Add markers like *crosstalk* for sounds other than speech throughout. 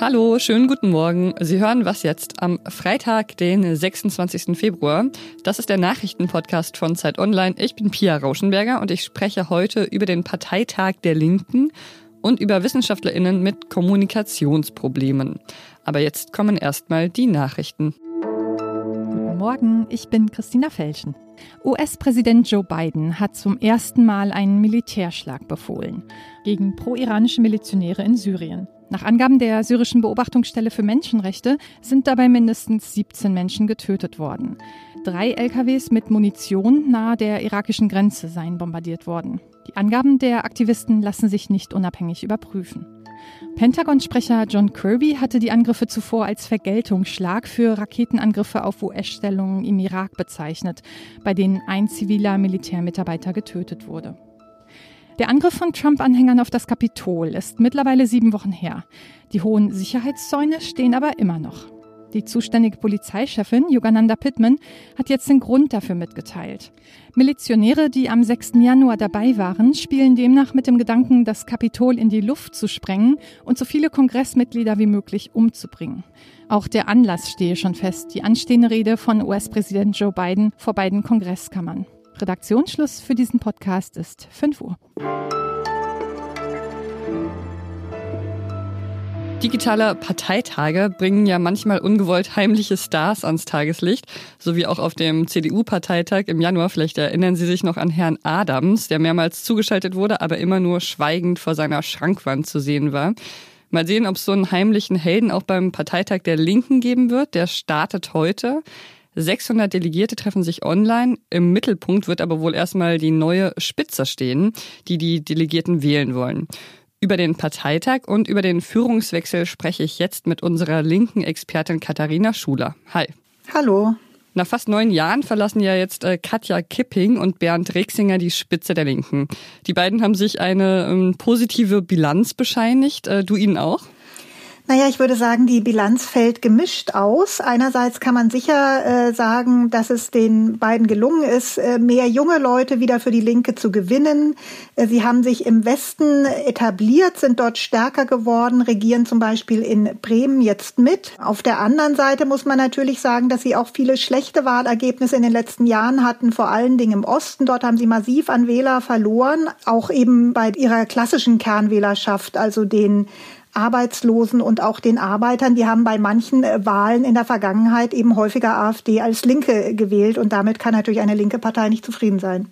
Hallo, schönen guten Morgen. Sie hören was jetzt am Freitag, den 26. Februar. Das ist der Nachrichtenpodcast von Zeit Online. Ich bin Pia Rauschenberger und ich spreche heute über den Parteitag der Linken und über WissenschaftlerInnen mit Kommunikationsproblemen. Aber jetzt kommen erstmal die Nachrichten. Guten Morgen, ich bin Christina Felschen. US-Präsident Joe Biden hat zum ersten Mal einen Militärschlag befohlen gegen pro-iranische Milizionäre in Syrien. Nach Angaben der syrischen Beobachtungsstelle für Menschenrechte sind dabei mindestens 17 Menschen getötet worden. Drei LKWs mit Munition nahe der irakischen Grenze seien bombardiert worden. Die Angaben der Aktivisten lassen sich nicht unabhängig überprüfen. Pentagon-Sprecher John Kirby hatte die Angriffe zuvor als Vergeltungsschlag für Raketenangriffe auf US-Stellungen im Irak bezeichnet, bei denen ein ziviler Militärmitarbeiter getötet wurde. Der Angriff von Trump-Anhängern auf das Kapitol ist mittlerweile sieben Wochen her. Die hohen Sicherheitszäune stehen aber immer noch. Die zuständige Polizeichefin Yogananda Pittman hat jetzt den Grund dafür mitgeteilt. Milizionäre, die am 6. Januar dabei waren, spielen demnach mit dem Gedanken, das Kapitol in die Luft zu sprengen und so viele Kongressmitglieder wie möglich umzubringen. Auch der Anlass stehe schon fest, die anstehende Rede von US-Präsident Joe Biden vor beiden Kongresskammern. Redaktionsschluss für diesen Podcast ist 5 Uhr. Digitale Parteitage bringen ja manchmal ungewollt heimliche Stars ans Tageslicht, so wie auch auf dem CDU-Parteitag im Januar. Vielleicht erinnern Sie sich noch an Herrn Adams, der mehrmals zugeschaltet wurde, aber immer nur schweigend vor seiner Schrankwand zu sehen war. Mal sehen, ob es so einen heimlichen Helden auch beim Parteitag der Linken geben wird. Der startet heute. 600 Delegierte treffen sich online. Im Mittelpunkt wird aber wohl erstmal die neue Spitze stehen, die die Delegierten wählen wollen. Über den Parteitag und über den Führungswechsel spreche ich jetzt mit unserer linken Expertin Katharina Schuler. Hi. Hallo. Nach fast neun Jahren verlassen ja jetzt äh, Katja Kipping und Bernd Rexinger die Spitze der Linken. Die beiden haben sich eine ähm, positive Bilanz bescheinigt. Äh, du ihnen auch? Naja, ich würde sagen, die Bilanz fällt gemischt aus. Einerseits kann man sicher äh, sagen, dass es den beiden gelungen ist, äh, mehr junge Leute wieder für die Linke zu gewinnen. Äh, sie haben sich im Westen etabliert, sind dort stärker geworden, regieren zum Beispiel in Bremen jetzt mit. Auf der anderen Seite muss man natürlich sagen, dass sie auch viele schlechte Wahlergebnisse in den letzten Jahren hatten, vor allen Dingen im Osten. Dort haben sie massiv an Wähler verloren, auch eben bei ihrer klassischen Kernwählerschaft, also den Arbeitslosen und auch den Arbeitern, die haben bei manchen äh, Wahlen in der Vergangenheit eben häufiger AfD als Linke gewählt und damit kann natürlich eine linke Partei nicht zufrieden sein.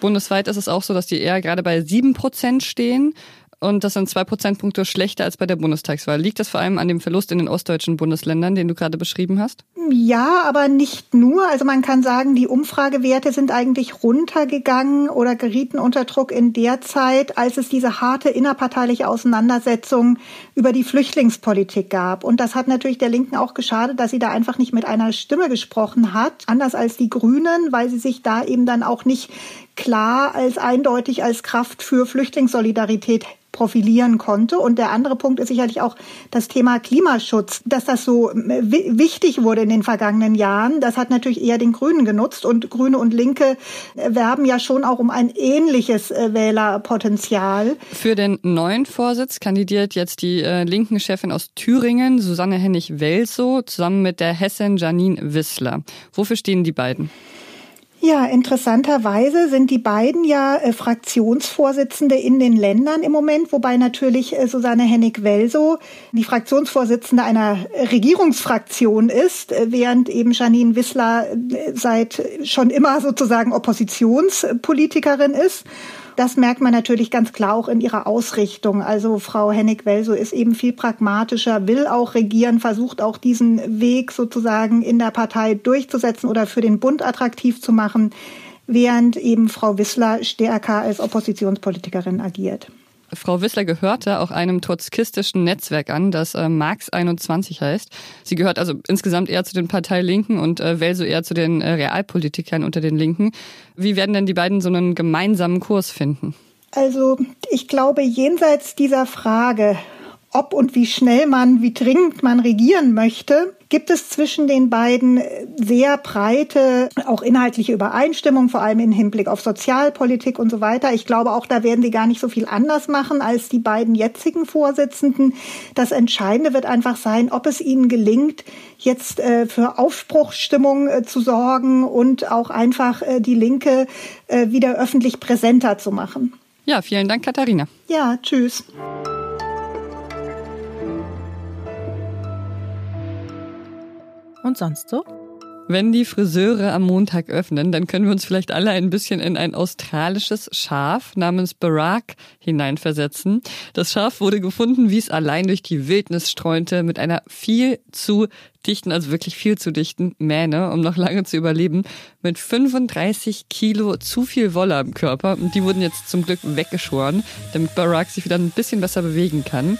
Bundesweit ist es auch so, dass die eher gerade bei sieben Prozent stehen und das sind zwei Prozentpunkte schlechter als bei der Bundestagswahl. Liegt das vor allem an dem Verlust in den ostdeutschen Bundesländern, den du gerade beschrieben hast? Ja, aber nicht nur. Also man kann sagen, die Umfragewerte sind eigentlich runtergegangen oder gerieten unter Druck in der Zeit, als es diese harte innerparteiliche Auseinandersetzung über die Flüchtlingspolitik gab. Und das hat natürlich der Linken auch geschadet, dass sie da einfach nicht mit einer Stimme gesprochen hat, anders als die Grünen, weil sie sich da eben dann auch nicht klar als eindeutig als Kraft für Flüchtlingssolidarität profilieren konnte. Und der andere Punkt ist sicherlich auch das Thema Klimaschutz, dass das so wichtig wurde in den vergangenen Jahren. Das hat natürlich eher den Grünen genutzt und Grüne und Linke äh, werben ja schon auch um ein ähnliches äh, Wählerpotenzial. Für den neuen Vorsitz kandidiert jetzt die äh, linken Chefin aus Thüringen, Susanne Hennig-Welsow, zusammen mit der Hessin Janine Wissler. Wofür stehen die beiden? Ja, interessanterweise sind die beiden ja äh, Fraktionsvorsitzende in den Ländern im Moment, wobei natürlich äh, Susanne Hennig-Welsow die Fraktionsvorsitzende einer Regierungsfraktion ist, äh, während eben Janine Wissler äh, seit schon immer sozusagen Oppositionspolitikerin ist. Das merkt man natürlich ganz klar auch in ihrer Ausrichtung. Also Frau Hennig-Welso ist eben viel pragmatischer, will auch regieren, versucht auch diesen Weg sozusagen in der Partei durchzusetzen oder für den Bund attraktiv zu machen, während eben Frau Wissler stärker als Oppositionspolitikerin agiert. Frau Wissler gehörte auch einem trotzkistischen Netzwerk an, das äh, Marx 21 heißt. Sie gehört also insgesamt eher zu den Parteilinken und äh, Welso eher zu den äh, Realpolitikern unter den Linken. Wie werden denn die beiden so einen gemeinsamen Kurs finden? Also ich glaube, jenseits dieser Frage, ob und wie schnell man, wie dringend man regieren möchte, gibt es zwischen den beiden sehr breite, auch inhaltliche Übereinstimmung, vor allem im Hinblick auf Sozialpolitik und so weiter. Ich glaube, auch da werden sie gar nicht so viel anders machen als die beiden jetzigen Vorsitzenden. Das Entscheidende wird einfach sein, ob es ihnen gelingt, jetzt äh, für Aufbruchsstimmung äh, zu sorgen und auch einfach äh, die Linke äh, wieder öffentlich präsenter zu machen. Ja, vielen Dank, Katharina. Ja, tschüss. Und sonst so? Wenn die Friseure am Montag öffnen, dann können wir uns vielleicht alle ein bisschen in ein australisches Schaf namens Barack hineinversetzen. Das Schaf wurde gefunden, wie es allein durch die Wildnis streunte, mit einer viel zu dichten, also wirklich viel zu dichten Mähne, um noch lange zu überleben, mit 35 Kilo zu viel Wolle am Körper. Und die wurden jetzt zum Glück weggeschoren, damit Barack sich wieder ein bisschen besser bewegen kann.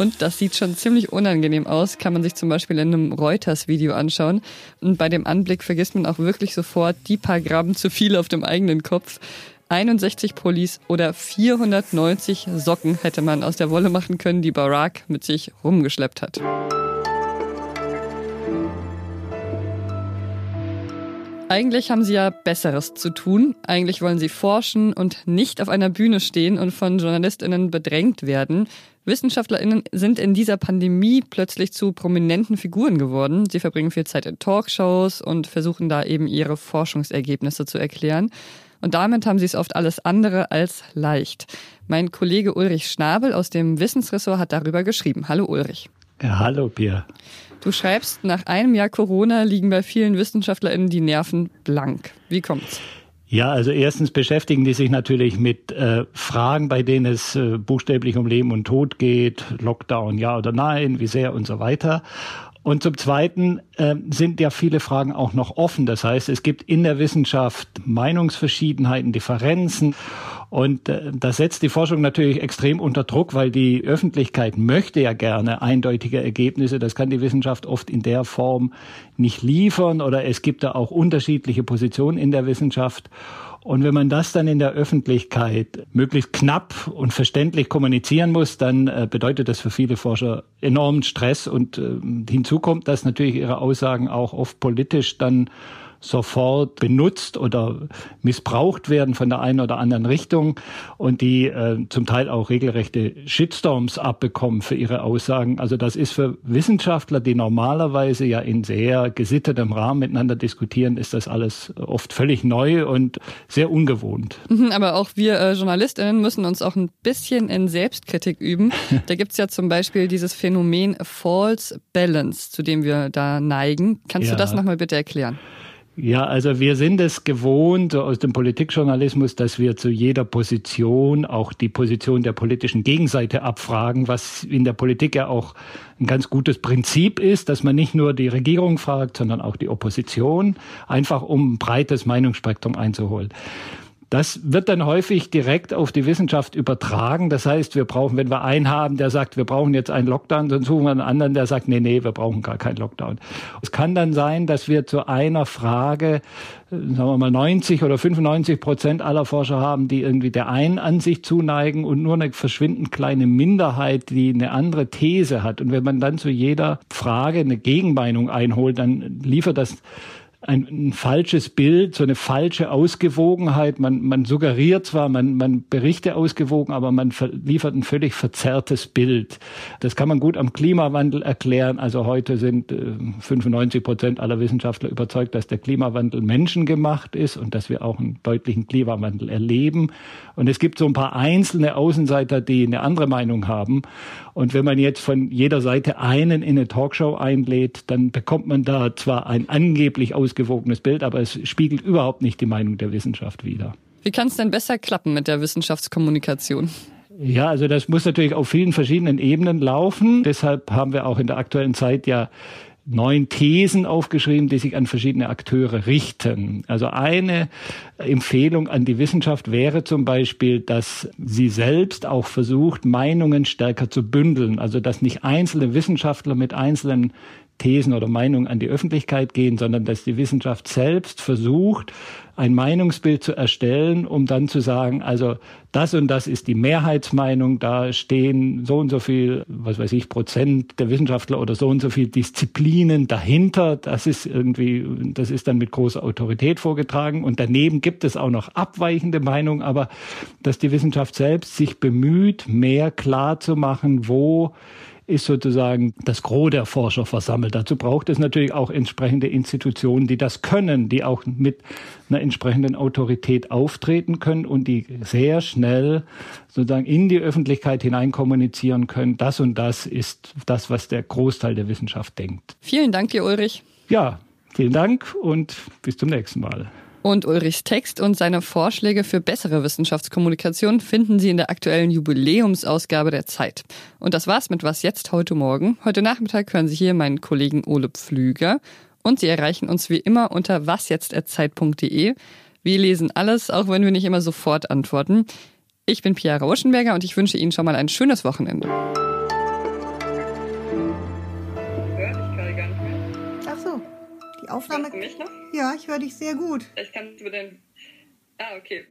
Und das sieht schon ziemlich unangenehm aus, kann man sich zum Beispiel in einem Reuters-Video anschauen. Und bei dem Anblick vergisst man auch wirklich sofort die paar Gramm zu viel auf dem eigenen Kopf. 61 Pullis oder 490 Socken hätte man aus der Wolle machen können, die Barack mit sich rumgeschleppt hat. Eigentlich haben sie ja Besseres zu tun. Eigentlich wollen sie forschen und nicht auf einer Bühne stehen und von JournalistInnen bedrängt werden. WissenschaftlerInnen sind in dieser Pandemie plötzlich zu prominenten Figuren geworden. Sie verbringen viel Zeit in Talkshows und versuchen da eben ihre Forschungsergebnisse zu erklären. Und damit haben sie es oft alles andere als leicht. Mein Kollege Ulrich Schnabel aus dem Wissensressort hat darüber geschrieben. Hallo Ulrich. Ja, hallo Pia. Du schreibst, nach einem Jahr Corona liegen bei vielen WissenschaftlerInnen die Nerven blank. Wie kommt's? Ja, also erstens beschäftigen die sich natürlich mit äh, Fragen, bei denen es äh, buchstäblich um Leben und Tod geht, Lockdown, ja oder nein, wie sehr und so weiter. Und zum Zweiten äh, sind ja viele Fragen auch noch offen. Das heißt, es gibt in der Wissenschaft Meinungsverschiedenheiten, Differenzen. Und äh, das setzt die Forschung natürlich extrem unter Druck, weil die Öffentlichkeit möchte ja gerne eindeutige Ergebnisse. Das kann die Wissenschaft oft in der Form nicht liefern oder es gibt da auch unterschiedliche Positionen in der Wissenschaft. Und wenn man das dann in der Öffentlichkeit möglichst knapp und verständlich kommunizieren muss, dann äh, bedeutet das für viele Forscher enormen Stress. Und äh, hinzu kommt, dass natürlich ihre Aussagen auch oft politisch dann sofort benutzt oder missbraucht werden von der einen oder anderen Richtung und die äh, zum Teil auch regelrechte Shitstorms abbekommen für ihre Aussagen. Also das ist für Wissenschaftler, die normalerweise ja in sehr gesittetem Rahmen miteinander diskutieren, ist das alles oft völlig neu und sehr ungewohnt. Mhm, aber auch wir äh, Journalistinnen müssen uns auch ein bisschen in Selbstkritik üben. *laughs* Da gibt's ja zum Beispiel dieses Phänomen False Balance, zu dem wir da neigen. Kannst ja. du das nochmal bitte erklären? Ja, also wir sind es gewohnt aus dem Politikjournalismus, dass wir zu jeder Position auch die Position der politischen Gegenseite abfragen, was in der Politik ja auch ein ganz gutes Prinzip ist, dass man nicht nur die Regierung fragt, sondern auch die Opposition, einfach um ein breites Meinungsspektrum einzuholen. Das wird dann häufig direkt auf die Wissenschaft übertragen. Das heißt, wir brauchen, wenn wir einen haben, der sagt, wir brauchen jetzt einen Lockdown, dann suchen wir einen anderen, der sagt, nee, nee, wir brauchen gar keinen Lockdown. Es kann dann sein, dass wir zu einer Frage, äh, sagen wir mal 90 oder 95 Prozent aller Forscher haben, die irgendwie der einen Ansicht zuneigen und nur eine verschwindend kleine Minderheit, die eine andere These hat. Und wenn man dann zu jeder Frage eine Gegenmeinung einholt, dann liefert das ein, ein falsches Bild, so eine falsche Ausgewogenheit. Man, man suggeriert zwar, man, man berichte ausgewogen, aber man liefert ein völlig verzerrtes Bild. Das kann man gut am Klimawandel erklären. Also heute sind äh, 95 Prozent aller Wissenschaftler überzeugt, dass der Klimawandel menschengemacht ist und dass wir auch einen deutlichen Klimawandel erleben. Und es gibt so ein paar einzelne Außenseiter, die eine andere Meinung haben. Und wenn man jetzt von jeder Seite einen in eine Talkshow einlädt, dann bekommt man da zwar ein angeblich ausgewogenes Bild, aber es spiegelt überhaupt nicht die Meinung der Wissenschaft wider. Wie kann es denn besser klappen mit der Wissenschaftskommunikation? Ja, also das muss natürlich auf vielen verschiedenen Ebenen laufen. Deshalb haben wir auch in der aktuellen Zeit ja neun Thesen aufgeschrieben, die sich an verschiedene Akteure richten. Also eine Empfehlung an die Wissenschaft wäre zum Beispiel, dass sie selbst auch versucht, Meinungen stärker zu bündeln. Also dass nicht einzelne Wissenschaftler mit einzelnen Thesen oder Meinungen an die Öffentlichkeit gehen, sondern dass die Wissenschaft selbst versucht, ein Meinungsbild zu erstellen, um dann zu sagen, also das und das ist die Mehrheitsmeinung, da stehen so und so viel, was weiß ich, Prozent der Wissenschaftler oder so und so viel Disziplinen dahinter. Das ist irgendwie, das ist dann mit großer Autorität vorgetragen. Und daneben gibt es auch noch abweichende Meinungen, aber dass die Wissenschaft selbst sich bemüht, mehr klar zu machen, wo ist sozusagen das Gros der Forscher versammelt. Dazu braucht es natürlich auch entsprechende Institutionen, die das können, die auch mit einer entsprechenden Autorität auftreten können und die sehr schnell sozusagen in die Öffentlichkeit hinein kommunizieren können. Das und das ist das, was der Großteil der Wissenschaft denkt. Vielen Dank dir, Ulrich. Ja, vielen Dank und bis zum nächsten Mal. Und Ulrichs Text und seine Vorschläge für bessere Wissenschaftskommunikation finden Sie in der aktuellen Jubiläumsausgabe der Zeit. Und das war's mit Was jetzt heute Morgen. Heute Nachmittag hören Sie hier meinen Kollegen Ole Pflüger. Und Sie erreichen uns wie immer unter wasjetzt.zeit.de. Wir lesen alles, auch wenn wir nicht immer sofort antworten. Ich bin Pia Rauschenberger und ich wünsche Ihnen schon mal ein schönes Wochenende. Aufnahme. Hörst du mich noch? Ja, ich höre dich sehr gut. Ich kann über den. Ah, okay.